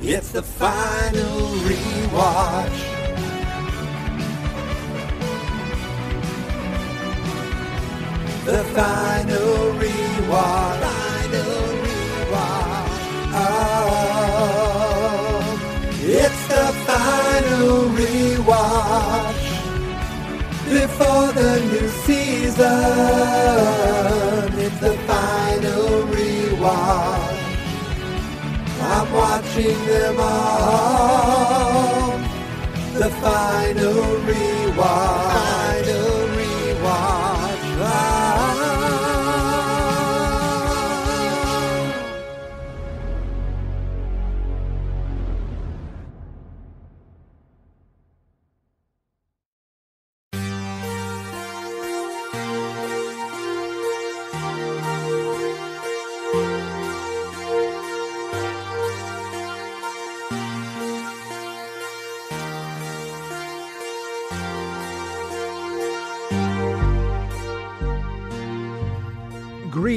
It's the final rewatch. The final rewatch. Final rewatch. Oh, it's the final rewatch. Before the new season, it's the final rewatch. I'm watching them all. The final rewatch.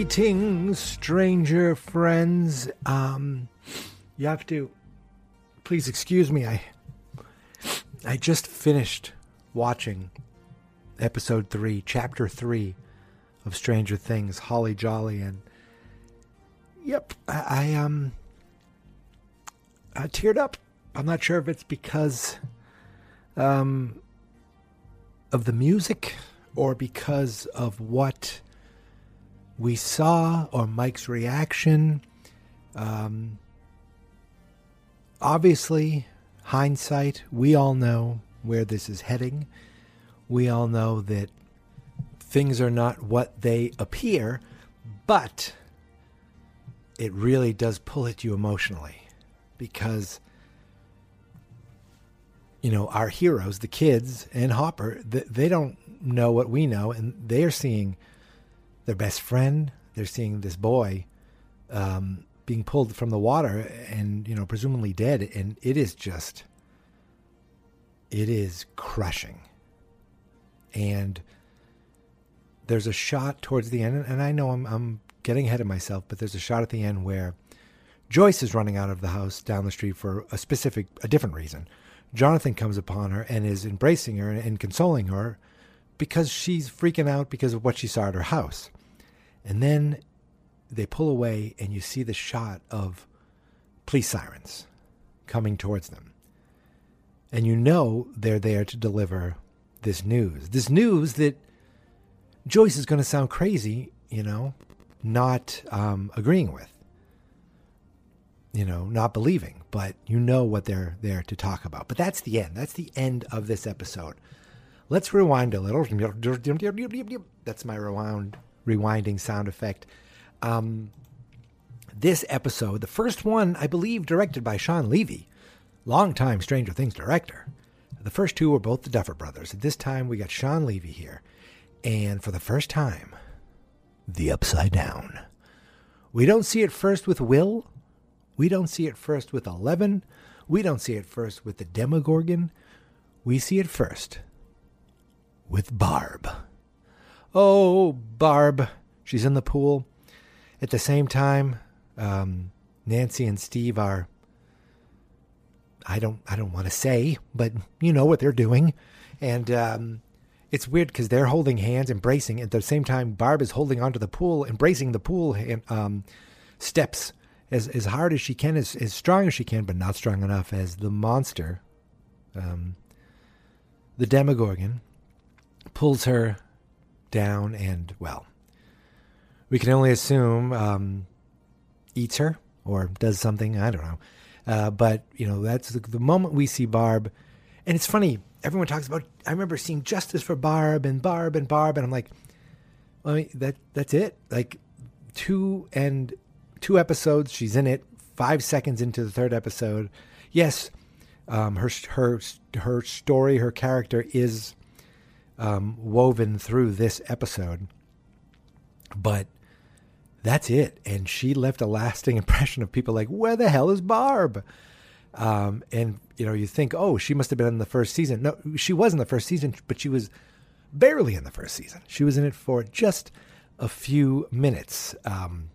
Greetings, stranger friends. Um, you have to please excuse me. I I just finished watching episode three, chapter three of Stranger Things, Holly Jolly, and yep, I, I um I teared up. I'm not sure if it's because um of the music or because of what we saw or Mike's reaction. Um, obviously, hindsight, we all know where this is heading. We all know that things are not what they appear, but it really does pull at you emotionally because you know our heroes the kids and hopper they don't know what we know and they're seeing their best friend. They're seeing this boy um, being pulled from the water and, you know, presumably dead. And it is just, it is crushing. And there's a shot towards the end, and I know I'm, I'm getting ahead of myself, but there's a shot at the end where Joyce is running out of the house down the street for a specific, a different reason. Jonathan comes upon her and is embracing her and consoling her because she's freaking out because of what she saw at her house. And then they pull away, and you see the shot of police sirens coming towards them. And you know they're there to deliver this news. This news that Joyce is going to sound crazy, you know, not um, agreeing with, you know, not believing, but you know what they're there to talk about. But that's the end. That's the end of this episode. Let's rewind a little. That's my rewound rewinding sound effect. Um, this episode, the first one, I believe, directed by Shawn Levy, longtime Stranger Things director. The first two were both the Duffer brothers. At this time, we got Shawn Levy here. And for the first time, the Upside Down. We don't see it first with Will. We don't see it first with Eleven. We don't see it first with the Demogorgon. We see it first with Barb. Oh, Barb. She's in the pool. At the same time, um, Nancy and Steve are. I don't. I don't want to say, but you know what they're doing, and um, it's weird because they're holding hands, embracing. At the same time, Barb is holding onto the pool, embracing the pool and, um, steps as as hard as she can, as as strong as she can, but not strong enough as the monster, um, the Demogorgon, pulls her down, and well, we can only assume um, eats her or does something. I don't know. Uh, but you know, that's the, the, moment we see Barb, and it's funny. Everyone talks about. I remember seeing justice for Barb and Barb and Barb, and I'm like, well, that that's it. Like two and two episodes. She's in it. Five seconds into the third episode, yes, um, her her her story, her character is um, woven through this episode, but that's it. And she left a lasting impression of people like, where the hell is Barb? Um, and you know, you think, oh, she must have been in the first season. No, she was in the first season, but she was barely in the first season. She was in it for just a few minutes. Um,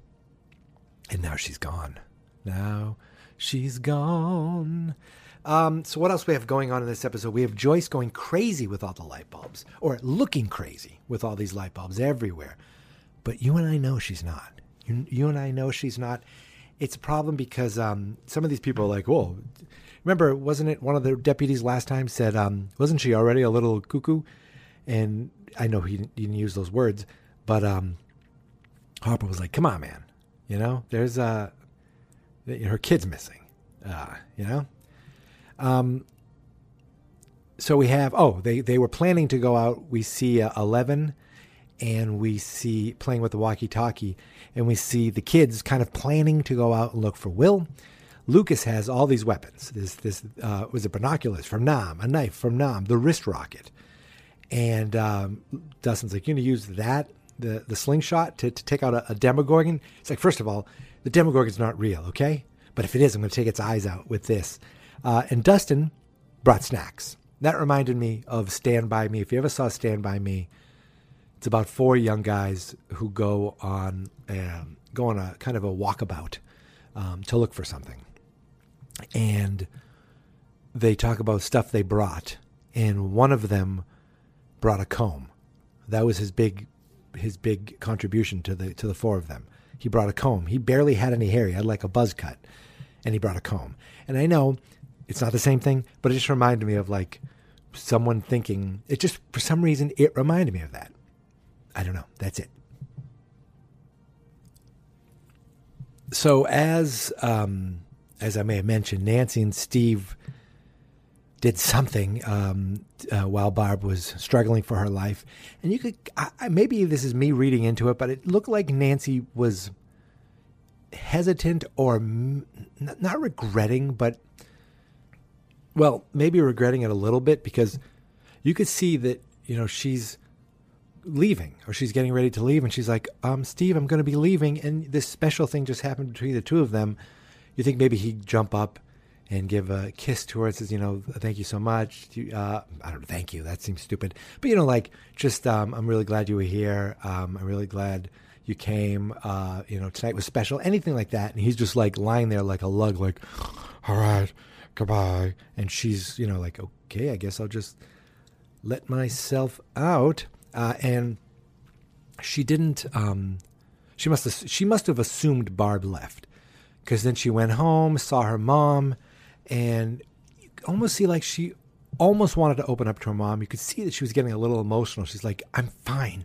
and now she's gone. Now she's gone. Um, so what else we have going on in this episode? We have Joyce going crazy with all the light bulbs, or looking crazy with all these light bulbs everywhere. But you and I know she's not. You, you and I know she's not. It's a problem because um, some of these people are like, "Whoa!" Remember, wasn't it one of the deputies last time said, um, "Wasn't she already a little cuckoo?" And I know he didn't, use those words, but um, Hopper was like, "Come on, man. You know, there's uh, her kid's missing. Uh, you know." Um, so we have oh they they were planning to go out. We see uh, Eleven and we see playing with the walkie-talkie, and we see the kids kind of planning to go out and look for Will. Lucas has all these weapons. This this uh, was a binoculars from Nam, a knife from Nam, the wrist rocket, and um, Dustin's like, "You're gonna use that, the the slingshot, to, to take out a, a Demogorgon." It's like, first of all, the Demogorgon's not real, okay? But if it is, I'm gonna take its eyes out with this. Uh, and Dustin brought snacks. That reminded me of Stand by Me. If you ever saw Stand by Me, it's about four young guys who go on um, go on a kind of a walkabout um, to look for something, and they talk about stuff they brought, and one of them brought a comb. That was his big his big contribution to the to the four of them. He brought a comb. He barely had any hair. He had like a buzz cut, and he brought a comb. And I know it's not the same thing, but it just reminded me of like someone thinking. It just for some reason it reminded me of that. I don't know. That's it. So as um, as I may have mentioned, Nancy and Steve did something um, uh, while Barb was struggling for her life, and you could I, maybe this is me reading into it, but it looked like Nancy was hesitant or m- not regretting, but well, maybe regretting it a little bit because you could see that you know she's leaving or she's getting ready to leave and she's like um steve i'm going to be leaving. And this special thing just happened between the two of them. You think maybe he'd jump up and give a kiss to her and says you know thank you so much. Uh, i don't thank you that seems stupid. But you know like just um, i'm really glad you were here. Um, i'm really glad you came. Uh, you know tonight was special anything like that. And he's just like lying there like a lug like all right goodbye and she's you know like okay i guess i'll just let myself out uh, and she didn't. Um, she must have. She must have assumed Barb left, because then she went home, saw her mom, and almost see like she almost wanted to open up to her mom. You could see that she was getting a little emotional. She's like, "I'm fine.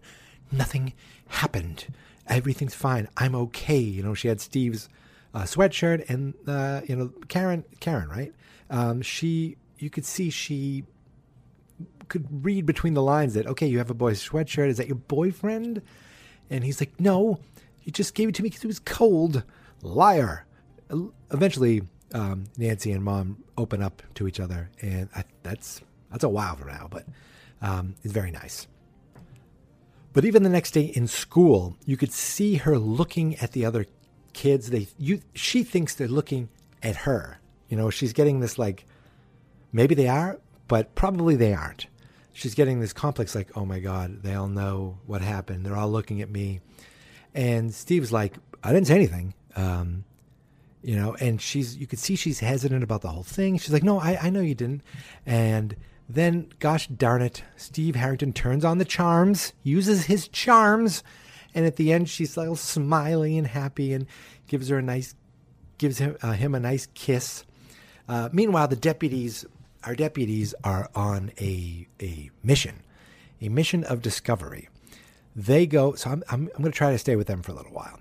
Nothing happened. Everything's fine. I'm okay." You know, she had Steve's uh, sweatshirt, and uh, you know, Karen. Karen, right? Um, she. You could see she could read between the lines that okay, you have a boy's sweatshirt. Is that your boyfriend? And he's like, no, he just gave it to me because it was cold. Liar. Eventually, um, Nancy and Mom open up to each other, and I, that's That's a while from now, but um, it's very nice. But even the next day in school, you could see her looking at the other kids. They you she thinks they're looking at her. You know, she's getting this like maybe they are, but probably they aren't. She's getting this complex like, "Oh my god, they all know what happened. They're all looking at me." And Steve's like, "I didn't say anything." Um, you know, and she's you could see she's hesitant about the whole thing. She's like, "No, I I know you didn't." And then, gosh darn it, Steve Harrington turns on the charms, uses his charms, and at the end, she's like smiling and happy and gives her a nice, gives him, uh, him a nice kiss. Uh, meanwhile, the deputies, our deputies, are on a a mission, a mission of discovery. They go. So I'm I'm, I'm going to try to stay with them for a little while.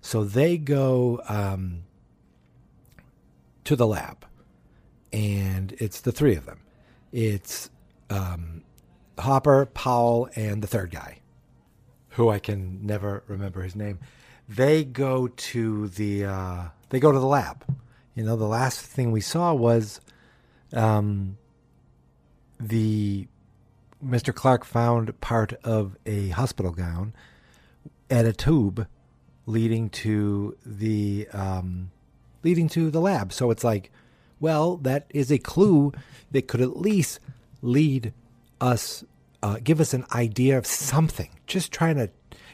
So they go um, to the lab, and it's the three of them it's um, Hopper, Powell, and the third guy, who I can never remember his name. They go to the uh, they go to the lab. You know, the last thing we saw was um, the Mr. Clark found part of a hospital gown at a tube leading to the um, leading to the lab. So it's like well, that is a clue that could at least lead us, uh, give us an idea of something. Just trying to,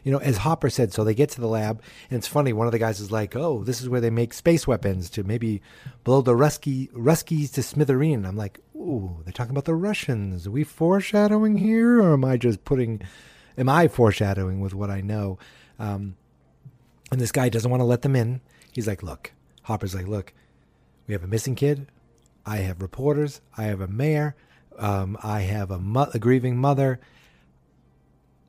you know, as Hopper said, so they get to the lab, and it's funny. One of the guys is like, "Oh, this is where they make space weapons to maybe blow the Rusky Ruskies to smithereen." I'm like, "Ooh, they're talking about the Russians. Are we foreshadowing here, or am I just putting? Am I foreshadowing with what I know?" Um, and this guy doesn't want to let them in. He's like, "Look." Hopper's like, "Look." We have a missing kid. I have reporters. I have a mayor. Um, I have a, mo- a grieving mother.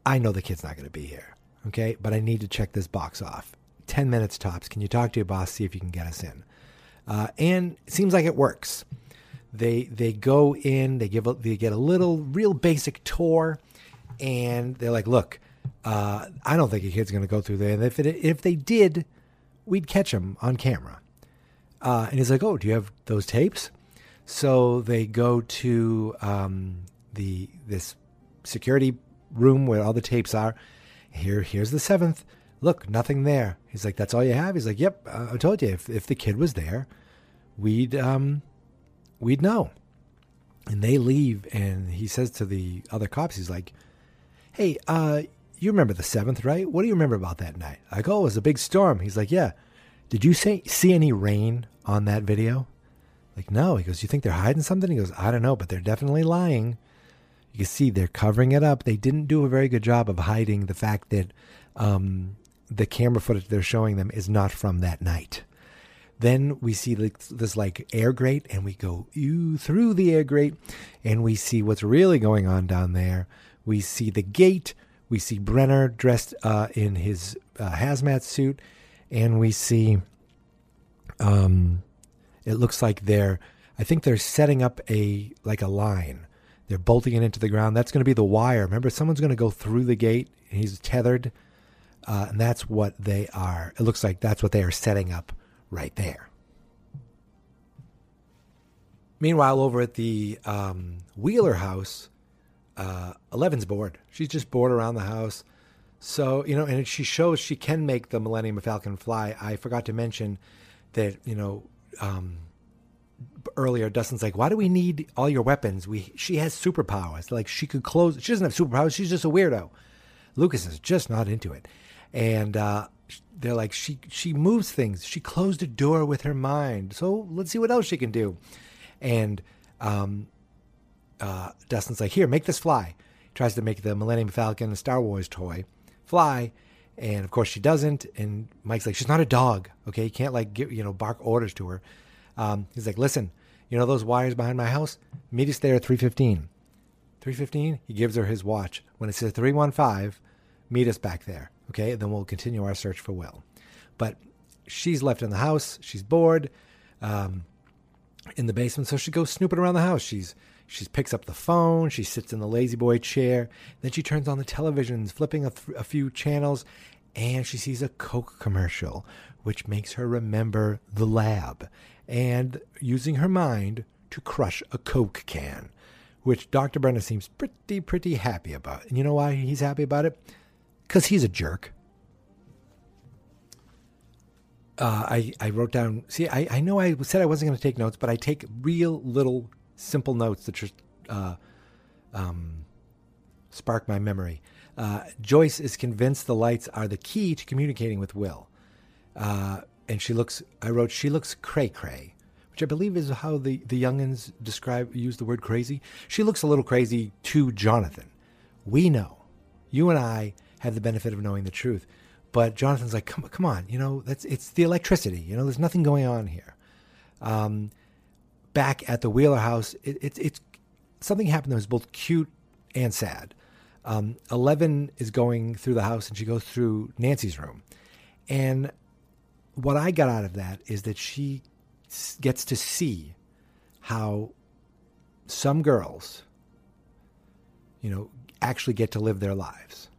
I know the kid's not going to be here. Okay. But I need to check this box off. 10 minutes tops. Can you talk to your boss, see if you can get us in? Uh, and it seems like it works. They they go in, they give a, they get a little real basic tour, and they're like, "Look, uh, I don't think a kid's going to go through there. And if it, if they did, we'd catch them on camera." Uh, and he's like, "Oh, do you have those tapes?" So they go to um, the this security room where all the tapes are. Here, here's the seventh. Look, nothing there. He's like, "That's all you have." He's like, "Yep, uh, I told you. If if the kid was there, we'd um, we'd know." And they leave, and he says to the other cops, "He's like, hey, uh, you remember the seventh, right? What do you remember about that night?" I go, "Oh, it was a big storm." He's like, "Yeah." Did you say, see any rain on that video? Like, no. He goes, You think they're hiding something? He goes, I don't know, but they're definitely lying. You can see they're covering it up. They didn't do a very good job of hiding the fact that um, the camera footage they're showing them is not from that night. Then we see this like air grate, and we go ew, through the air grate, and we see what's really going on down there. We see the gate. We see Brenner dressed uh, in his uh, hazmat suit and we see um, it looks like they're I think they're setting up a like a line. They're bolting it into the ground. That's going to be the wire. Remember, someone's going to go through the gate. And he's tethered, uh, and that's what they are. It looks like that's what they are setting up right there. Meanwhile, over at the um, Wheeler house, uh, Eleven's bored. She's just bored around the house. So, you know, and she shows she can make the Millennium Falcon fly. I forgot to mention that, you know, um, earlier Dustin's like, why do we need all your weapons? We she has superpowers. Like she could close she doesn't have superpowers, she's just a weirdo. Lucas is just not into it. And uh, they're like, she she moves things. She closed a door with her mind. So let's see what else she can do. And um, uh, Dustin's like, here, make this fly. Tries to make the Millennium Falcon a Star Wars toy fly. And of course she doesn't. And Mike's like, she's not a dog. Okay. You can't like you know, bark orders to her. Um, he's like, listen, you know those wires behind my house? Meet us there at 315. 315, he gives her his watch. When it says 315, meet us back there. Okay. And then we'll continue our search for Will. But she's left in the house. She's bored. Um, in the basement. So she goes snooping around the house. She's she picks up the phone. She sits in the La-Z-Boy chair. Then she turns on the television, flipping a, th- a few channels, and she sees a Coke commercial, which makes her remember the lab and using her mind to crush a Coke can, which Dr. Brenner seems pretty, pretty happy about. And you know why he's happy about it? Because he's a jerk. Uh, I, I wrote down, see, I, I know I said I wasn't going to take notes, but I take real little simple notes that just uh, um, spark my memory. Uh, Joyce is convinced the lights are the key to communicating with Will. And she looks, I wrote, she looks cray cray, which I believe is how the, the youngins describe, use the word crazy. She looks a little crazy to Jonathan. We know, you and I have the benefit of knowing the truth. But Jonathan's like, come, come on, you know, that's it's the electricity. You know, there's nothing going on here. Um, back at the Wheeler house, it, it, it's something happened that was both cute and sad. Um, Eleven is going through the house and she goes through Nancy's room. And what I got out of that is that she gets to see how some girls, you know, actually get to live their lives.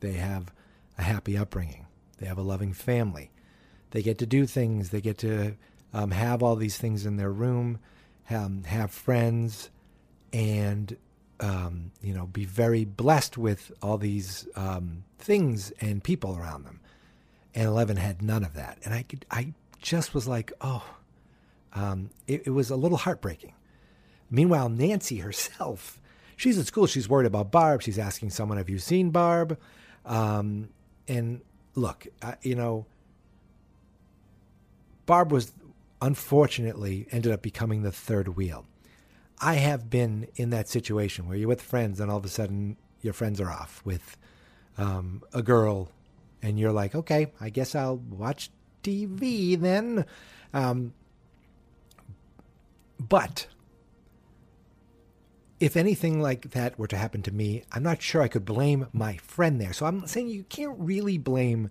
They have a happy upbringing, they have a loving family, they get to do things, they get to um, have all these things in their room, have, have friends, and um, you know, be very blessed with all these um, things and people around them. And Eleven had none of that, and I could, I just was like, oh, um, it, it was a little heartbreaking. Meanwhile, Nancy herself, she's at school. She's worried about Barb. She's asking someone, "Have you seen Barb?" Um, and look, you know, Barb was unfortunately ended up becoming the third wheel. I have been in that situation where you're with friends and all of a sudden your friends are off with um, a girl and you're like, okay, I guess I'll watch TV then. Um, but if anything like that were to happen to me, I'm not sure I could blame my friend there. So I'm saying you can't really blame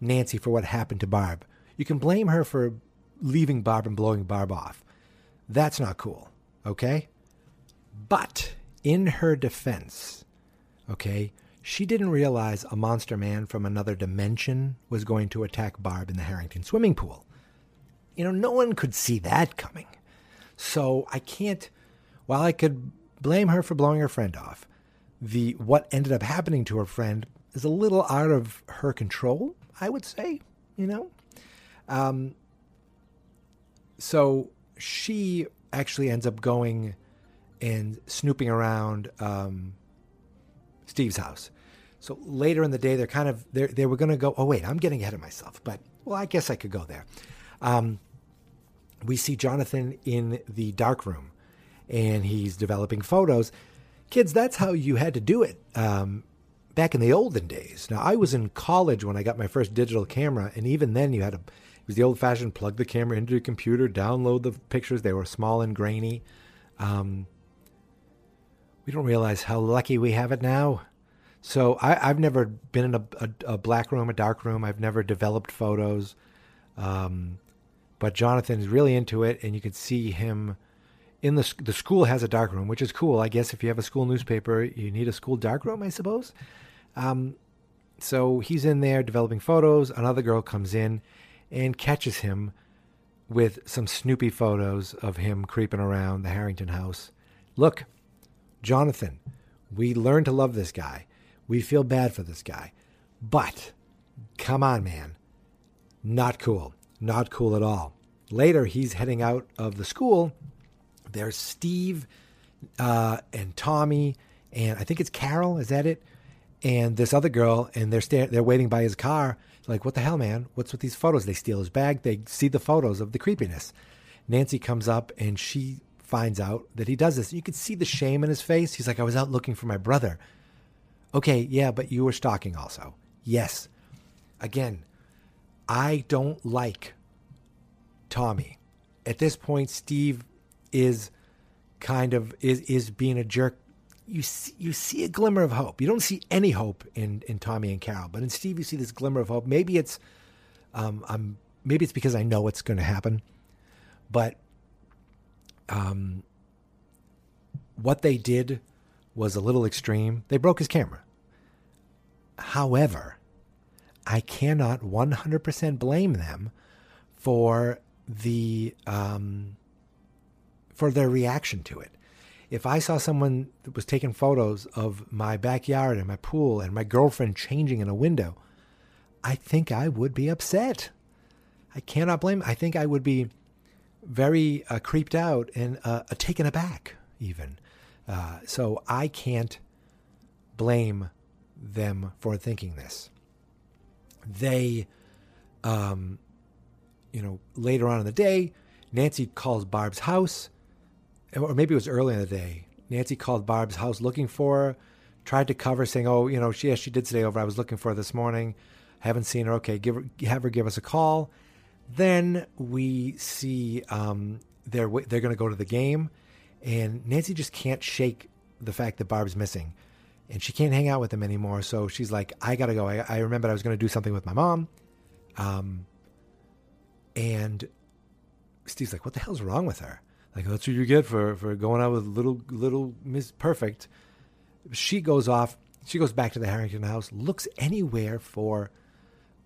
Nancy for what happened to Barb. You can blame her for leaving Barb and blowing Barb off. That's not cool okay? But in her defense, okay, she didn't realize a monster man from another dimension was going to attack Barb in the Harrington swimming pool. You know, no one could see that coming. So I can't, while I could blame her for blowing her friend off, the what ended up happening to her friend is a little out of her control, I would say, you know? Um, so she actually ends up going and snooping around um, Steve's house. So later in the day, they're kind of they they were going to go. Oh wait, I'm getting ahead of myself. But well, I guess I could go there. Um, we see Jonathan in the dark room, and he's developing photos. Kids, that's how you had to do it um, back in the olden days. Now I was in college when I got my first digital camera, and even then you had to it was the old fashioned plug the camera into your computer, download the pictures. They were small and grainy. Um, we don't realize how lucky we have it now. So I, have never been in a, a, a, black room, a dark room. I've never developed photos. Um, but Jonathan is really into it, and you can see him in the the school has a dark room, which is cool. I guess if you have a school newspaper, you need a school dark room, I suppose. Um, so he's in there developing photos. Another girl comes in and catches him with some snoopy photos of him creeping around the Harrington house. Look, Jonathan, we learned to love this guy. We feel bad for this guy. But come on, man. Not cool. Not cool at all. Later, he's heading out of the school. There's Steve uh, and Tommy, and I think it's Carol. Is that it? And this other girl, and they're sta- they're waiting by his car like, what the hell, man? What's with these photos? They steal his bag. They see the photos of the creepiness. Nancy comes up and she finds out that he does this. You can see the shame in his face. He's like, I was out looking for my brother. Okay, yeah, but you were stalking also. Yes. Again, I don't like Tommy. At this point, Steve is kind of is is being a jerk you see, you see a glimmer of hope. You don't see any hope in, in Tommy and Carol, but in Steve, you see this glimmer of hope. Maybe it's, um, I'm, maybe it's because I know what's going to happen, but, um, what they did was a little extreme. They broke his camera. However, I cannot 100% blame them for the, um, for their reaction to it if I saw someone that was taking photos of my backyard and my pool and my girlfriend changing in a window, I think I would be upset. I cannot blame. I think I would be very uh, creeped out and uh, taken aback, even. Uh, so I can't blame them for thinking this. They, um, you know, later on in the day, Nancy calls Barb's house, or maybe it was early in the day. Nancy called Barb's house looking for her, tried to cover, saying, "Oh, you know, she yes, she did stay over. I was looking for her this morning. Haven't seen her. Okay, give her, have her give us a call." Then we see um, they're they're going to go to the game, and Nancy just can't shake the fact that Barb's missing, and she can't hang out with him anymore. So she's like, "I gotta go." I, I remembered I was to do something with my mom, um, and Steve's like, "What the hell's wrong with her?" Like that's what you get for for going out with little little Miss Perfect. She goes off. She goes back to the Harrington house. Looks anywhere for,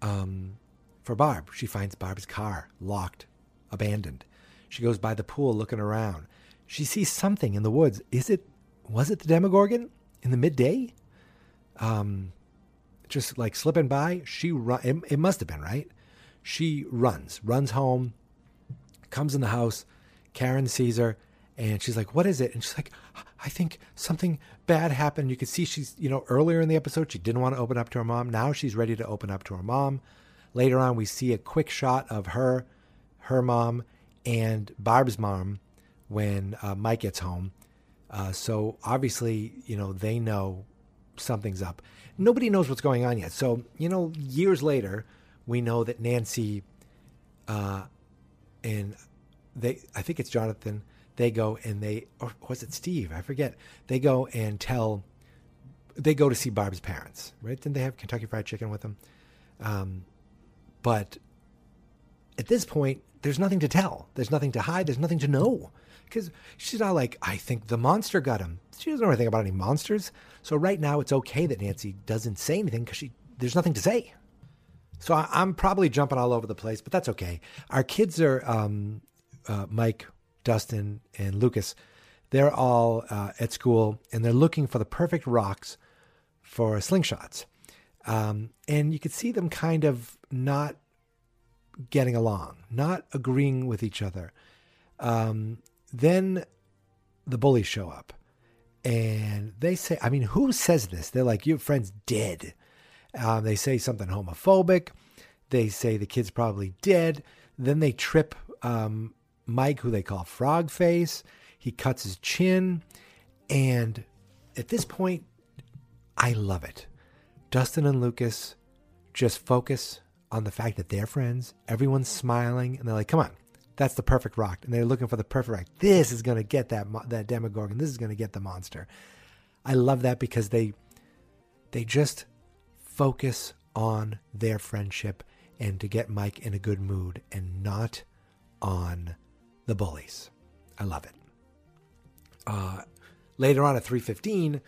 um, for Barb. She finds Barb's car locked, abandoned. She goes by the pool looking around. She sees something in the woods. Is it was it the Demogorgon in the midday? Um, just like slipping by. She run. It, it must have been right. She runs, runs home, comes in the house. Karen sees her, and she's like, "What is it?" And she's like, "I think something bad happened." You can see she's, you know, earlier in the episode she didn't want to open up to her mom. Now she's ready to open up to her mom. Later on, we see a quick shot of her, her mom, and Barb's mom when uh, Mike gets home. Uh, so obviously, you know, they know something's up. Nobody knows what's going on yet. So, you know, years later, we know that Nancy uh, and they, I think it's Jonathan, they go and they, or was it Steve? I forget. They go and tell, they go to see Barb's parents, right? Didn't they have Kentucky Fried Chicken with them? Um, but at this point, there's nothing to tell. There's nothing to hide. There's nothing to know. Because she's not like, I think the monster got him. She doesn't know anything about any monsters. So right now, it's okay that Nancy doesn't say anything because she there's nothing to say. So I, am probably jumping all over the place, but that's okay. Our kids are um, uh, Mike, Dustin, and Lucas. They're all uh, at school and they're looking for the perfect rocks for slingshots. Um, and you could see them kind of not getting along, not agreeing with each other. Um, then the bullies show up and they say, I mean, who says this? They're like, your friend's dead. Um, they say something homophobic. They say the kid's probably dead. Then they trip um, Mike, who they call Frog Face. He cuts his chin. And at this point, I love it. Dustin and Lucas just focus on the fact that they're friends. Everyone's smiling, and they're like, "Come on, that's the perfect rock." And they're looking for the perfect rock. This is going to get that that Demogorgon. This is going to get the monster. I love that because they they just focus on their friendship and to get Mike in a good mood, and not on the bullies. I love it. Uh, later on at three fifteen,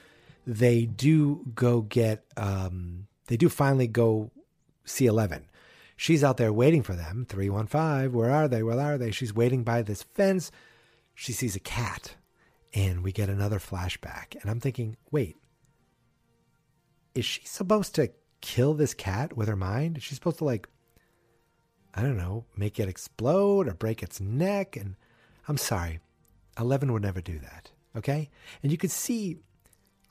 they do go get. Um, they do finally go see Eleven She's out there waiting for them. 315, where are they? Where are they? She's waiting by this fence. She sees a cat, and we get another flashback. And I'm thinking, wait, is she supposed to kill this cat with her mind? Is she supposed to, like, I don't know, make it explode or break its neck? And I'm sorry, Eleven would never do that. Okay? And you could see,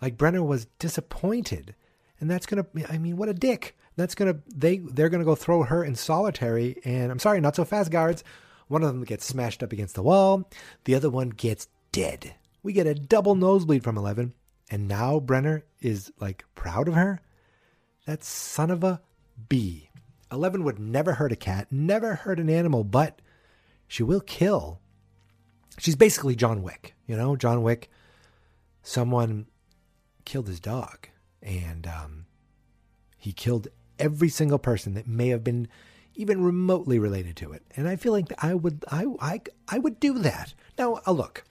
like, Brenner was disappointed. And that's going to, I mean, what a dick. That's gonna they they're gonna go throw her in solitary, and I'm sorry, not so fast, guards. One of them gets smashed up against the wall, the other one gets dead. We get a double nosebleed from Eleven, and now Brenner is like proud of her. That son of a bee. Eleven would never hurt a cat, never hurt an animal, but she will kill. She's basically John Wick, you know, John Wick. Someone killed his dog, and um, he killed every single person that may have been even remotely related to it. And I feel like I would I I, I would do that. Now, uh, look,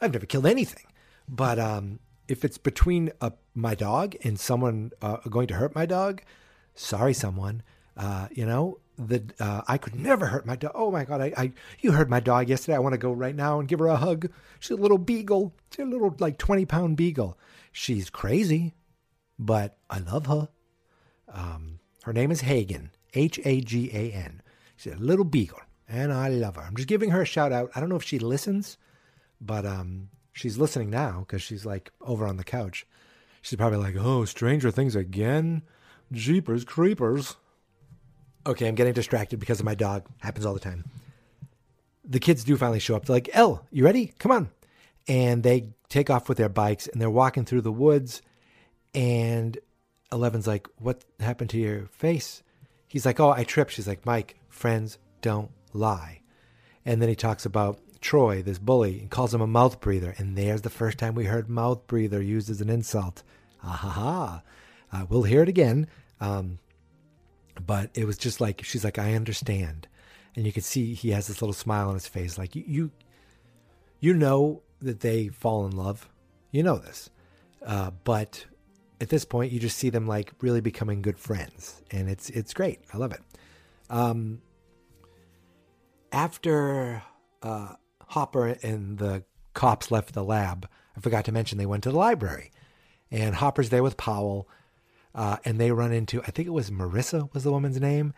I've never killed anything, but um, if it's between uh, my dog and someone uh, going to hurt my dog, sorry, someone. Uh, you know, the uh, I could never hurt my dog. Oh my god, I, I you heard my dog yesterday. I want to go right now and give her a hug. She's a little beagle. She's a little like twenty pound beagle. She's crazy, but I love her. Um, her name is Hagan, H A G A N. She's a little beagle, and I love her. I'm just giving her a shout out. I don't know if she listens, but um, she's listening now because she's like over on the couch. She's probably like, "Oh, Stranger Things again." Jeepers creepers. Okay, I'm getting distracted because of my dog. Happens all the time. The kids do finally show up. They're like, Elle, you ready? Come on. And they take off with their bikes and they're walking through the woods. And Eleven's like, What happened to your face? He's like, Oh, I tripped. She's like, Mike, friends don't lie. And then he talks about Troy, this bully, and calls him a mouth breather. And there's the first time we heard mouth breather used as an insult. Ah ha ha. Uh, we'll hear it again. Um, but it was just like she's like, I understand, and you can see he has this little smile on his face, like you, you, you know that they fall in love, you know this, uh, but at this point, you just see them like really becoming good friends, and it's it's great. I love it. Um, after uh, Hopper and the cops left the lab, I forgot to mention they went to the library, and Hopper's there with Powell uh, and they run into I think it was Marissa was the woman's name,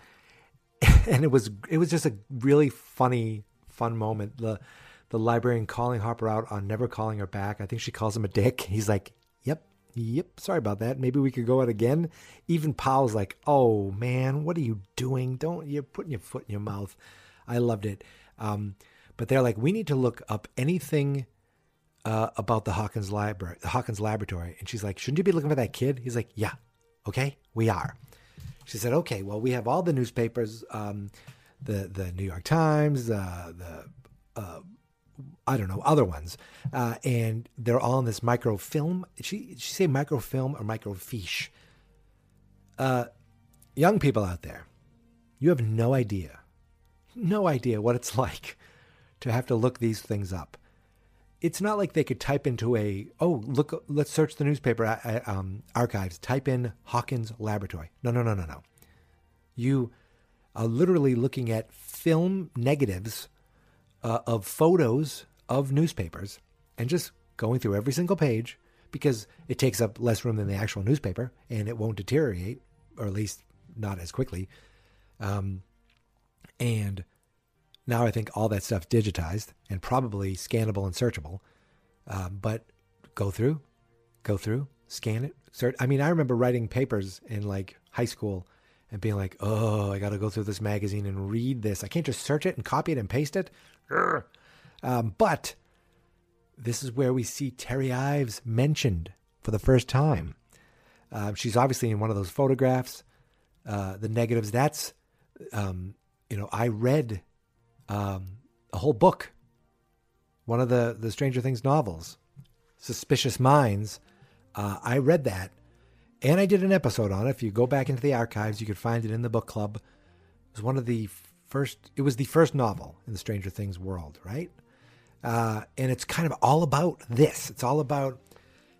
and it was it was just a really funny fun moment. The the librarian calling Hopper out on never calling her back. I think she calls him a dick. He's like, "Yep, sorry about that. Maybe we could go out again." Even Powell's like, "Oh man, what are you doing? Don't you're putting your foot in your mouth." I loved it. Um, but they're like, "We need to look up anything." Uh, about the Hawkins library, the Hawkins laboratory, and she's like, "Shouldn't you be looking for that kid?" He's like, "Yeah, Okay, we are. She said, okay, well, we have all the newspapers, um, the the New York Times, uh, the uh, I don't know other ones, uh, and they're all in this microfilm. She she say microfilm or microfiche. Uh, young people out there, you have no idea, no idea what it's like to have to look these things up. It's not like they could type into a oh look let's search the newspaper um, archives. Type in hawkins laboratory. No no no no no. You are literally looking at film negatives uh, of photos of newspapers and just going through every single page because it takes up less room than the actual newspaper and it won't deteriorate or at least not as quickly um, and now I think all that stuff's digitized and probably scannable and searchable. Um, but go through, go through, scan it, search. I mean, I remember writing papers in like high school and being like, oh, I got to go through this magazine and read this. I can't just search it and copy it and paste it. Um, but this is where we see Terry Ives mentioned for the first time. Uh, she's obviously in one of those photographs. Uh, the negatives, that's, um, you know, I read um, a whole book, one of the the Stranger Things novels, Suspicious Minds. Uh, I read that, and I did an episode on it. If you go back into the archives, you could find it in the book club. It was one of the first. It was the first novel in the Stranger Things world, right? Uh, and it's kind of all about this. It's all about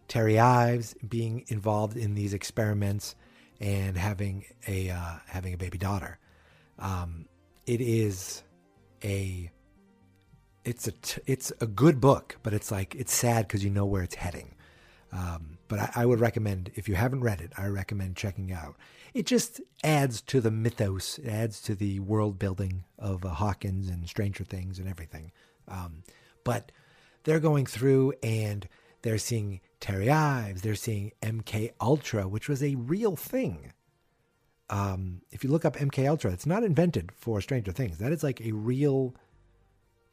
Terry Ives being involved in these experiments and having a uh, having a baby daughter. Um, it is a it's a t- it's a good book, but it's like it's sad because you know where it's heading. Um, but I, I, would recommend if you haven't read it, I recommend checking out. It just adds to the mythos, it adds to the world building of uh, Hawkins and Stranger Things and everything. Um, but they're going through and they're seeing Terry Ives, they're seeing MK Ultra, which was a real thing. Um, if you look up MK Ultra, it's not invented for Stranger Things. That is like a real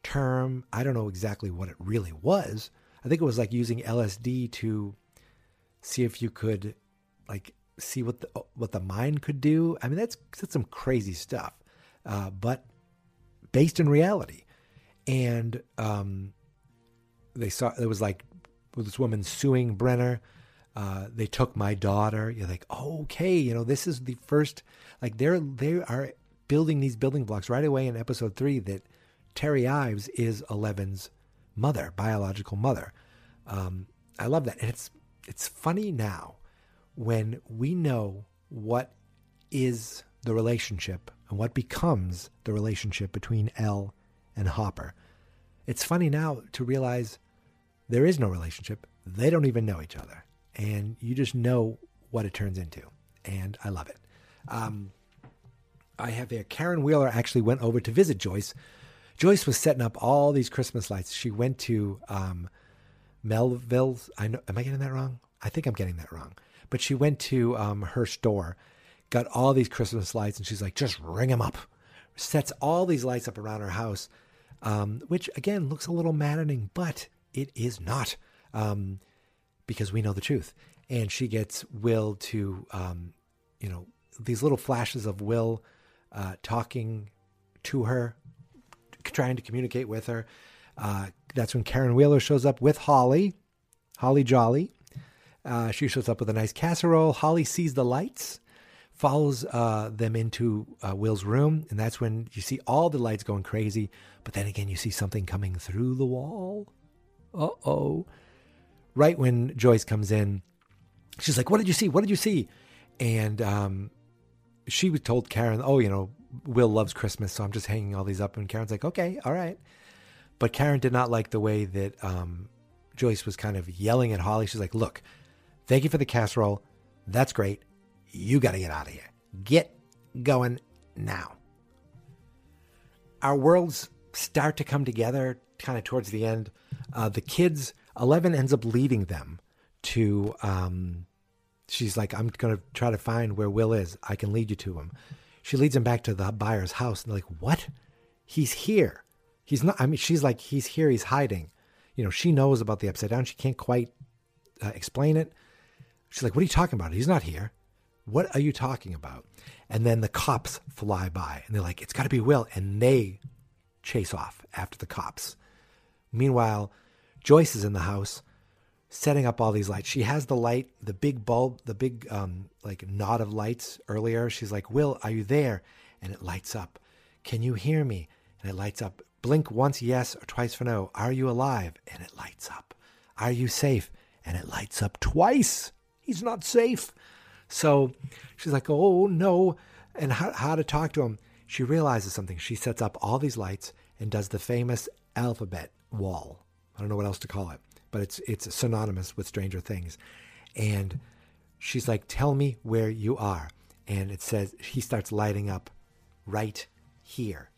term. I don't know exactly what it really was. I think it was like using LSD to see if you could like see what the what the mind could do. I mean, that's that's some crazy stuff, uh, but based in reality. And um, they saw it was like this woman suing Brenner uh, they took my daughter. You're like, okay, you know, this is the first. Like they're they are building these building blocks right away in episode three that Terry Ives is Eleven's mother, biological mother. Um, I love that, and it's it's funny now when we know what is the relationship and what becomes the relationship between Elle and Hopper. It's funny now to realize there is no relationship. They don't even know each other. And you just know what it turns into. And I love it. Um, I have there. Karen Wheeler actually went over to visit Joyce. Joyce was setting up all these Christmas lights. She went to um, Melville's. I know. Am I getting that wrong? I think I'm getting that wrong. But she went to um, her store, got all these Christmas lights, and she's like, just ring them up. Sets all these lights up around her house, um, which again looks a little maddening, but it is not um, because we know the truth. And she gets Will to, um, you know, these little flashes of Will uh, talking to her, trying to communicate with her. Uh, that's when Karen Wheeler shows up with Holly, Holly Jolly. Uh, she shows up with a nice casserole. Holly sees the lights, follows uh, them into uh, Will's room, and that's when you see all the lights going crazy. But then again, you see something coming through the wall. Uh oh. Right when Joyce comes in, she's like, What did you see? What did you see? And um, she told Karen, Oh, you know, Will loves Christmas, so I'm just hanging all these up. And Karen's like, Okay, all right. But Karen did not like the way that um, Joyce was kind of yelling at Holly. She's like, Look, thank you for the casserole. That's great. You got to get out of here. Get going now. Our worlds start to come together kind of towards the end. Uh, the kids, Eleven ends up leading them to, um, she's like, I'm going to try to find where Will is. I can lead you to him. She leads him back to the Byers' house. And they're like, What? He's here. He's not, I mean, she's like, He's here. He's hiding. You know, she knows about the upside down. She can't quite uh, explain it. She's like, What are you talking about? He's not here. What are you talking about? And then the cops fly by and they're like, It's got to be Will. And they chase off after the cops. Meanwhile, Joyce is in the house setting up all these lights. She has the light, the big bulb, the big um, like knot of lights earlier. She's like, Will, are you there? And it lights up. Can you hear me? And it lights up. Blink once yes or twice for no. Are you alive? And it lights up. Are you safe? And it lights up twice. He's not safe. So she's like, oh no. And how, how to talk to him. She realizes something. She sets up all these lights and does the famous alphabet wall. I don't know what else to call it, but it's it's synonymous with Stranger Things. And she's like, "Tell me where you are." And it says he starts lighting up right here.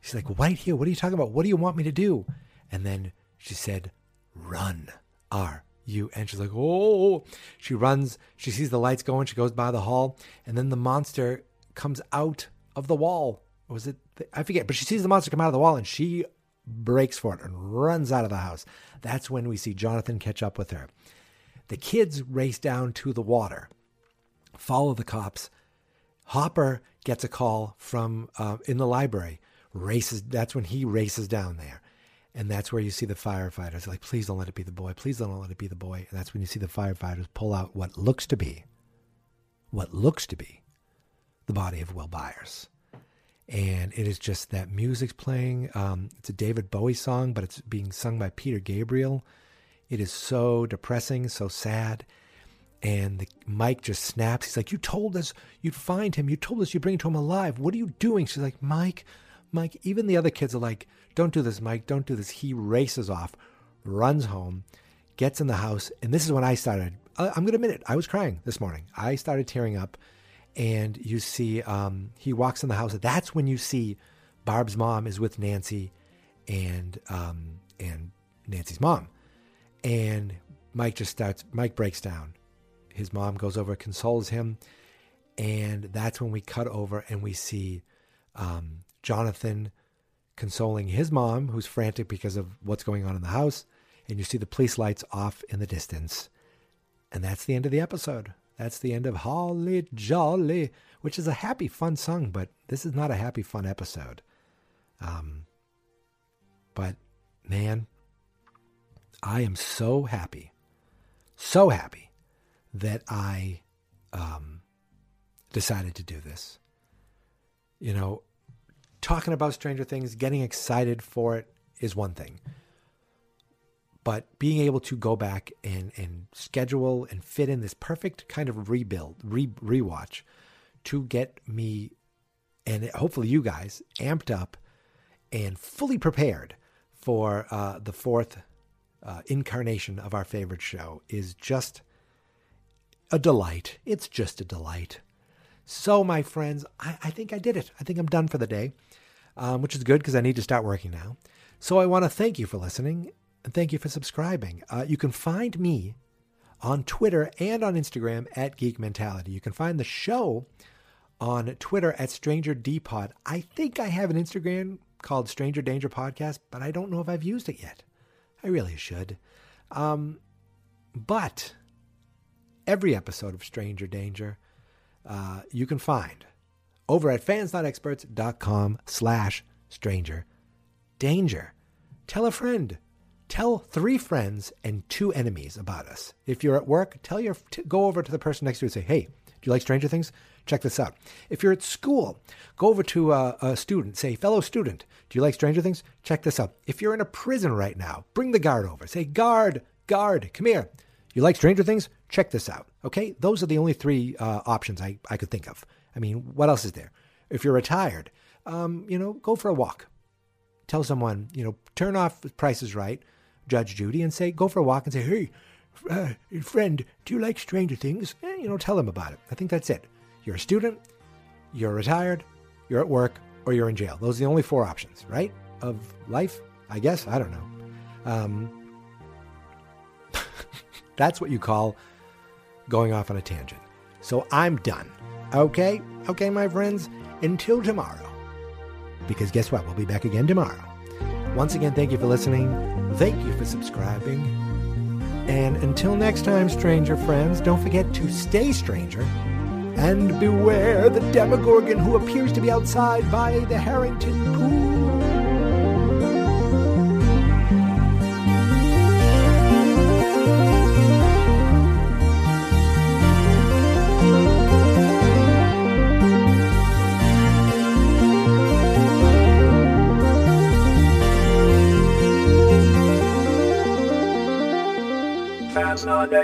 She's like, "Right here? What are you talking about? What do you want me to do?" And then she said, "Run." R U and she's like, "Oh." She runs, she sees the lights going, she goes by the hall, and then the monster comes out of the wall. Was it I forget, but she sees the monster come out of the wall and she breaks for it and runs out of the house. That's when we see Jonathan catch up with her. The kids race down to the water, follow the cops. Hopper gets a call from uh, in the library. Races. That's when he races down there, and that's where you see the firefighters like, "Please don't let it be the boy. Please don't let it be the boy." And that's when you see the firefighters pull out what looks to be, what looks to be, the body of Will Byers and it is just that music's playing. Um, it's a David Bowie song, but it's being sung by Peter Gabriel. It is so depressing, so sad. And the Mike just snaps. He's like, "You told us you'd find him. You told us you'd bring him to him alive. What are you doing?" She's like, "Mike, Mike." Even the other kids are like, "Don't do this, Mike. Don't do this." He races off, runs home, gets in the house, and this is when I started. I'm going to admit it. I was crying this morning. I started tearing up and you see um, he walks in the house. That's when you see Barb's mom is with Nancy and um, and Nancy's mom, and Mike just starts. Mike breaks down. His mom goes over, consoles him, and that's when we cut over and we see um, Jonathan consoling his mom, who's frantic because of what's going on in the house, and you see the police lights off in the distance, and that's the end of the episode. That's the end of Holly Jolly, which is a happy, fun song, but this is not a happy, fun episode. Um, but man, I am so happy, so happy that I um, decided to do this. You know, talking about Stranger Things, getting excited for it is one thing but being able to go back and, and schedule and fit in this perfect kind of rebuild, re, rewatch to get me and hopefully you guys amped up and fully prepared for uh, the fourth uh, incarnation of our favorite show is just a delight. It's just a delight. So, my friends, I, I think I did it. I think I'm done for the day, um, which is good because I need to start working now. So, I want to thank you for listening and thank you for subscribing. Uh, you can find me on Twitter and on Instagram at Geek Mentality. You can find the show on Twitter at Stranger Dpod. I think I have an Instagram called Stranger Danger Podcast, but I don't know if I've used it yet. I really should. Um, but every episode of Stranger Danger uh, you can find over at fansnotexperts.com slash stranger danger. Tell a friend. Tell three friends and two enemies about us. If you're at work, tell your t- go over to the person next to you and say, "Hey, do you like Stranger Things? Check this out." If you're at school, go over to a, a student, say, "Fellow student, do you like Stranger Things? Check this out." If you're in a prison right now, bring the guard over. Say, "Guard, guard, come here. You like Stranger Things? Check this out." Okay, those are the only three uh, options I I could think of. I mean, what else is there? If you're retired, um, you know, go for a walk. Tell someone, you know, turn off Price is Right Judge Judy and say, go for a walk and say, hey, uh, friend, do you like Stranger Things? Eh, you know, tell them about it. I think that's it. You're a student, you're retired, you're at work, or you're in jail. Those are the only four options, right? Of life, I guess. I don't know. Um, that's what you call going off on a tangent. So I'm done. Okay? Okay, my friends? Until tomorrow. Because guess what? We'll be back again tomorrow. Once again, thank you for listening. Thank you for subscribing. And until next time, stranger friends, don't forget to stay stranger. And beware the Demogorgon who appears to be outside by the Harrington Pool.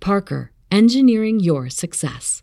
Parker, engineering your success.